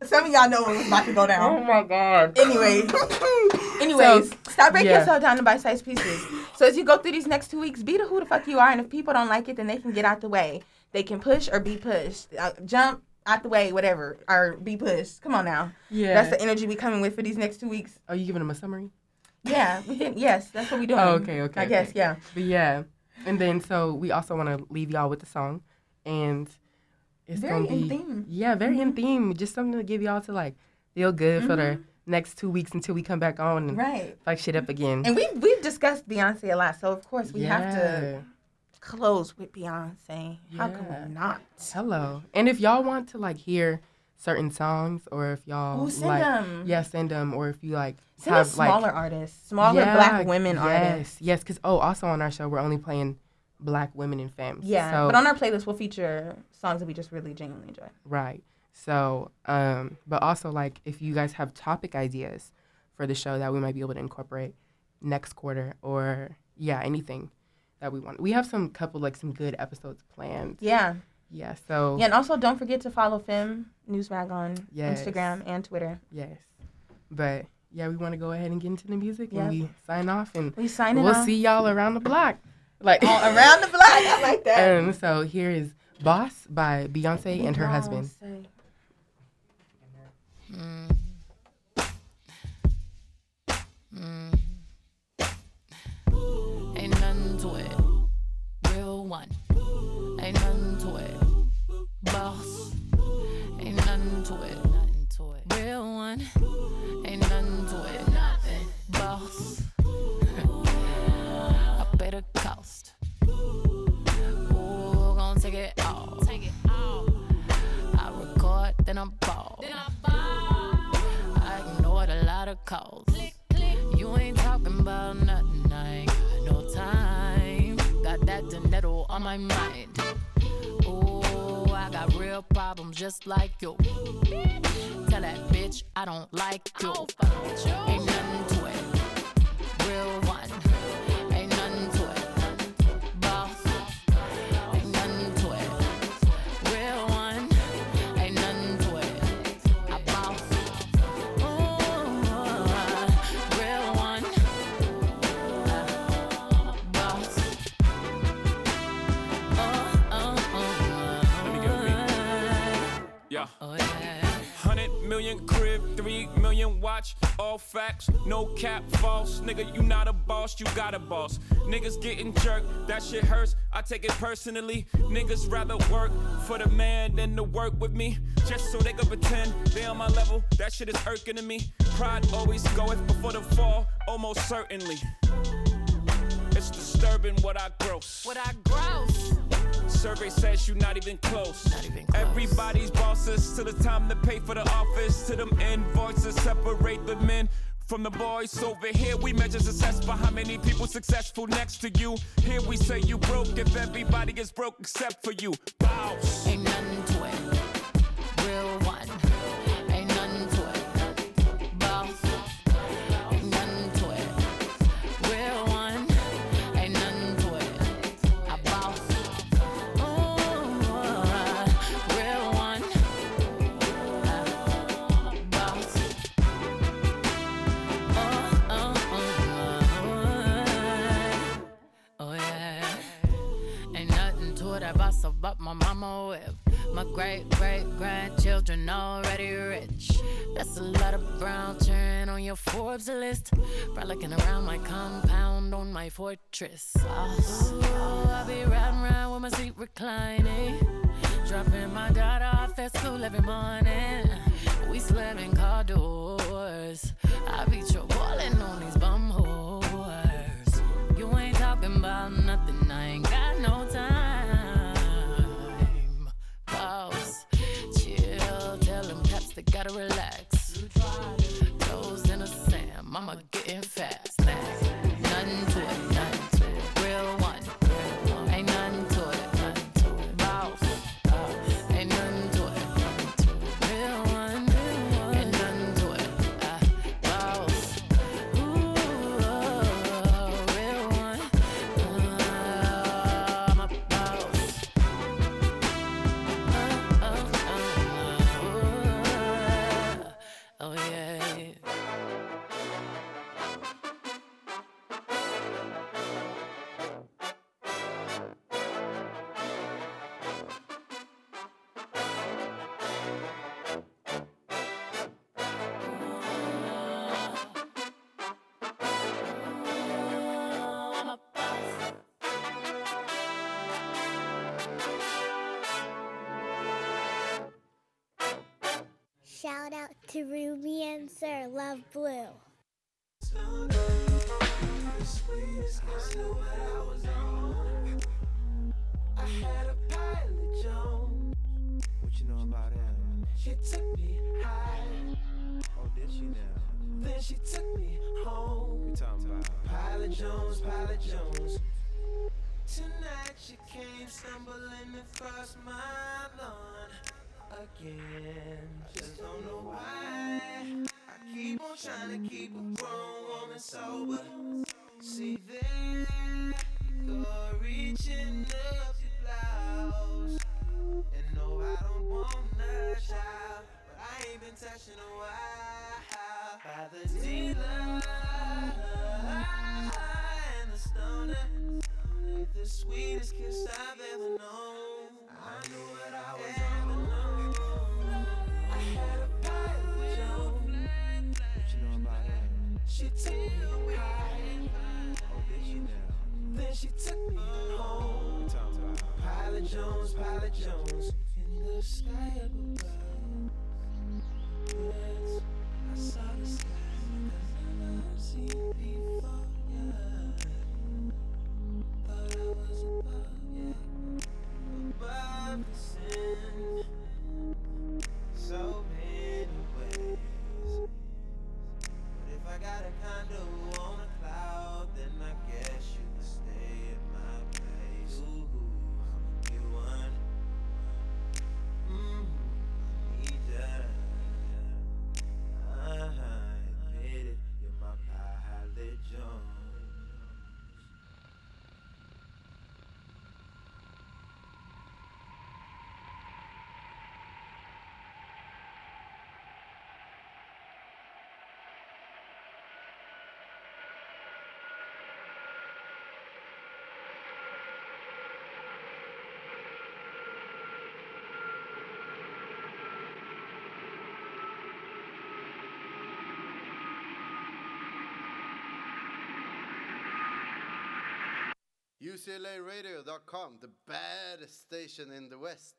Some of y'all know what was about to go down. oh my god. Anyway, <laughs> anyways, stop breaking yeah. yourself down to bite-sized pieces. So as you go through these next two weeks, be the who the fuck you are, and if people don't like it, then they can get out the way. They can push or be pushed. Uh, jump out the way, whatever, or be pushed. Come on now. Yeah. That's the energy we coming with for these next two weeks. Are you giving them a summary? Yeah, we. Yes, that's what we doing. Oh, okay, okay, I guess, yeah. But yeah, and then so we also want to leave y'all with the song, and it's Very gonna be in theme. yeah, very in mm-hmm. theme. Just something to give y'all to like feel good for the mm-hmm. next two weeks until we come back on and Right. fuck shit up again. And we've we've discussed Beyonce a lot, so of course we have to close with Beyonce. How can we not? Hello, and if y'all want to like hear certain songs, or if y'all Ooh, send like them. yeah, send them, or if you like Send have smaller like artists, smaller Yeah, black women yes, artists. Yes, because oh, also on our show we're only playing black women and femmes. Yeah, so, but on our playlist we'll feature songs that we just really genuinely enjoy. Right. So, um, but also like if you guys have topic ideas for the show that we might be able to incorporate next quarter or yeah, anything that we want. We have some couple like some good episodes planned. Yeah, Yeah. So yeah, and also don't forget to follow Fem Newsmag on Yes. Instagram and Twitter. yes. But yeah, we want to go ahead and get into the music Yep. and we sign off and We signing we'll off. see y'all around the block. Like All around the block. I like that. <laughs> Um, so here is Boss by Beyonce and her husband. Beyonce. Ain't Boss. Ain't nothing to it. Nothing to it. Real one. Ain't nothing to it. Boss. <laughs> I pay the cost. Ooh, gonna take it all. Take it all. I record, then I ball. Then I ball. I ignored a lot of calls. You ain't talking about nothing, I ain't got no time. Got that dinero on my mind. Just like you. Tell that bitch I don't like you. Ain't nothing to it. Real one. Three million watch, all facts, no cap, false. Nigga, you not a boss, you got a boss. Niggas getting jerked, that shit hurts. I take it personally. Niggas rather work for the man than to work with me. Just so they can pretend they on my level. That shit is irking to me. Pride always goeth before the fall, almost certainly. It's disturbing what I gross. What I gross. Survey says you're not even close. Not even close. Everybody's bosses till the time to pay for the office. To them invoices separate the men from the boys over here. We measure success by how many people successful next to you. Here we say you broke if everybody is broke except for you. Bows. Ain't nothing great great grandchildren already rich. That's a lot of brown turn on your Forbes list. Frolicking around my compound on my fortress. Oh, I be riding around with my seat reclining. Dropping my daughter off at school every morning. We slamming car doors. I be trolling on these bum whores. You ain't talking about nothing, I ain't got no time. They gotta relax. Toes in the sand, mama getting fast. Nah, Sir Love Blue. I had a pilot Jones. What you know about him? She took me high, Oh, did she now? then she took me home. We talking about Pilot Jones, Pilot Jones. Tonight she came stumbling across my lawn again. Just don't know why. Keep on trying to keep a grown woman sober. See there, you go reaching up your blouse. And no, I don't want a child, but I ain't been touching a while. By the dealer and the stoner, with the sweetest kiss I've ever known. She took me high, then she took me home. Pilot Jones, Pilot Jones, in the sky above. I saw the sky I've never seen UCLAradio.com, the baddest station in the West.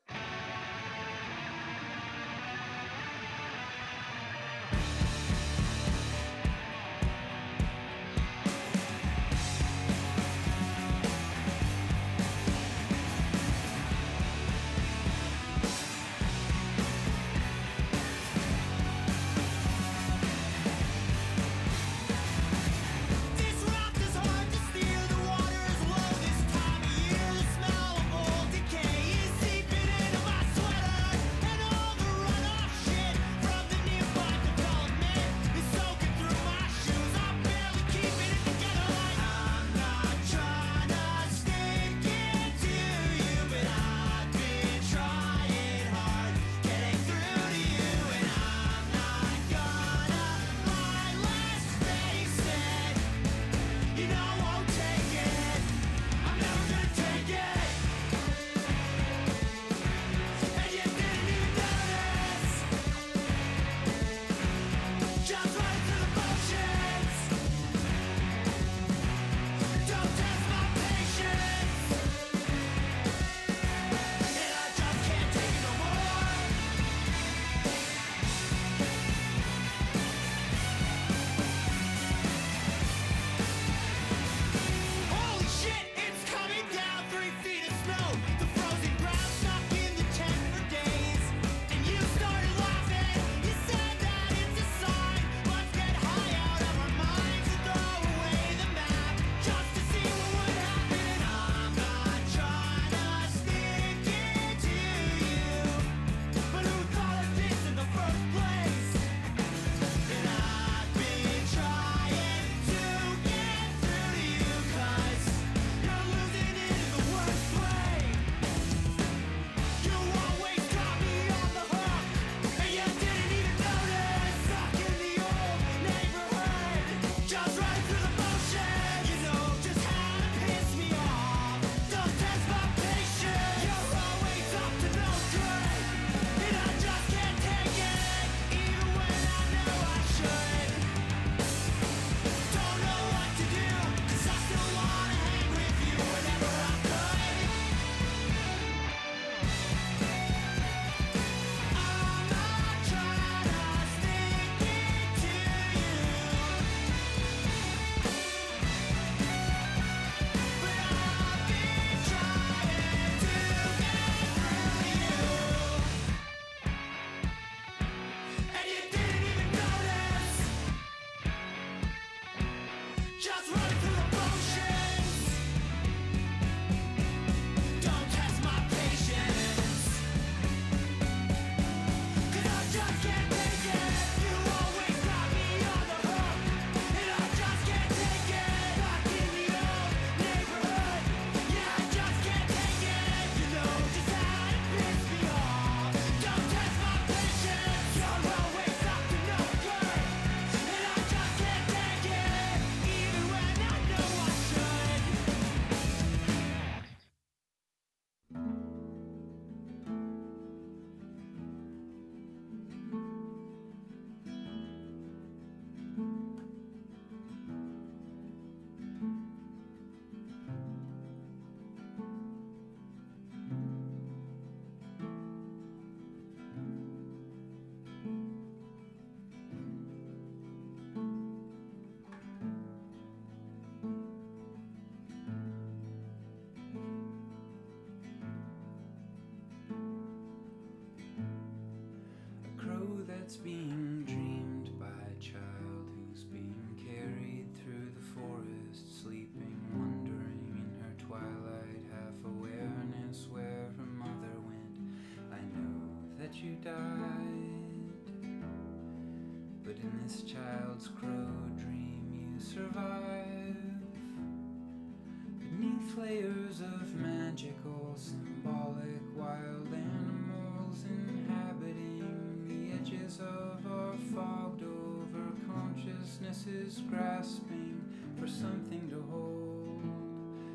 something to hold,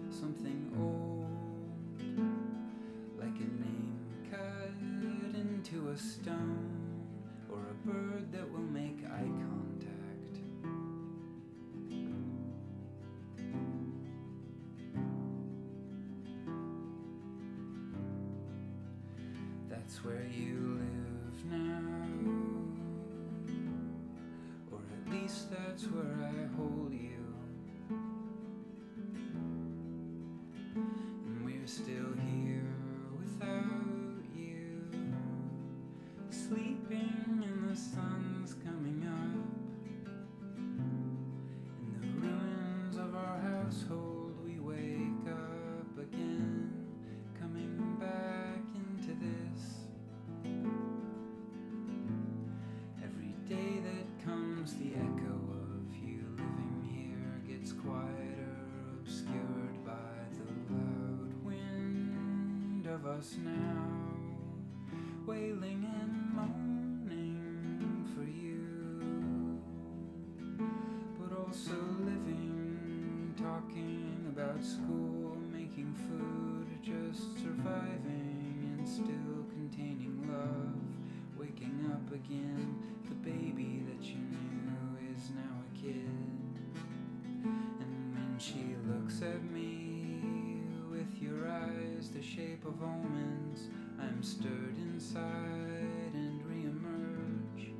something old, like a name cut into a stone, or a bird that will make eye contact. That's where you live now, or at least that's where I hold you. The sun's coming up. In the ruins of our household, we wake up again, coming back into this. Every day that comes, the echo of you living here gets quieter, obscured by the loud wind of us now, of omens, I'm stirred inside and reemerge.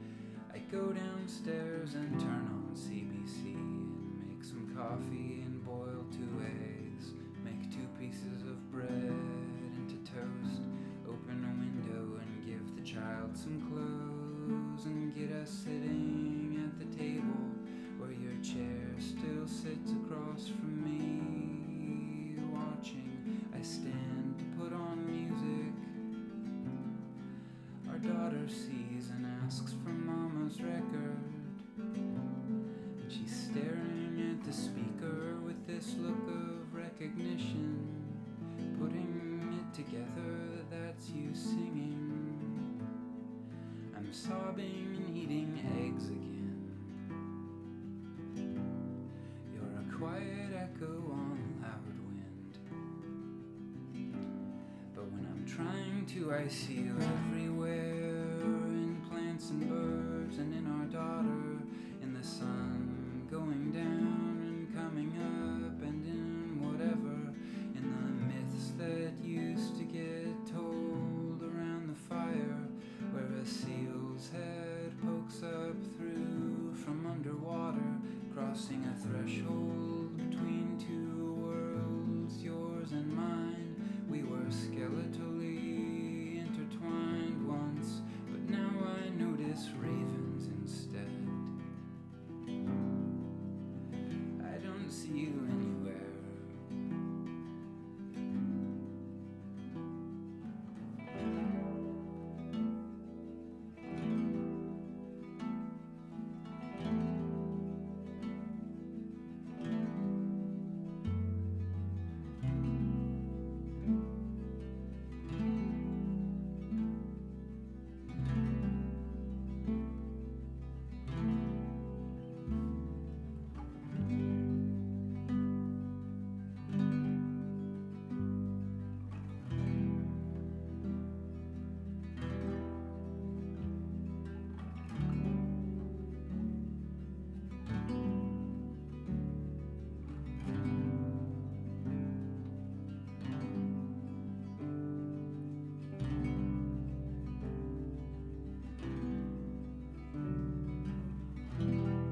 I go downstairs and turn on CBC and make some coffee and boil two eggs. Make two pieces of bread into toast. Open a window and give the child some clothes and get us sitting at the table where your chair still sits across from me. Watching, I stand to put on music. Our daughter sees and asks for Mama's record. And she's staring at the speaker with this look of recognition. Putting it together, that's you singing. I'm sobbing and eating eggs again. To, I see you everywhere in plants and birds and in our daughter, in the sun going down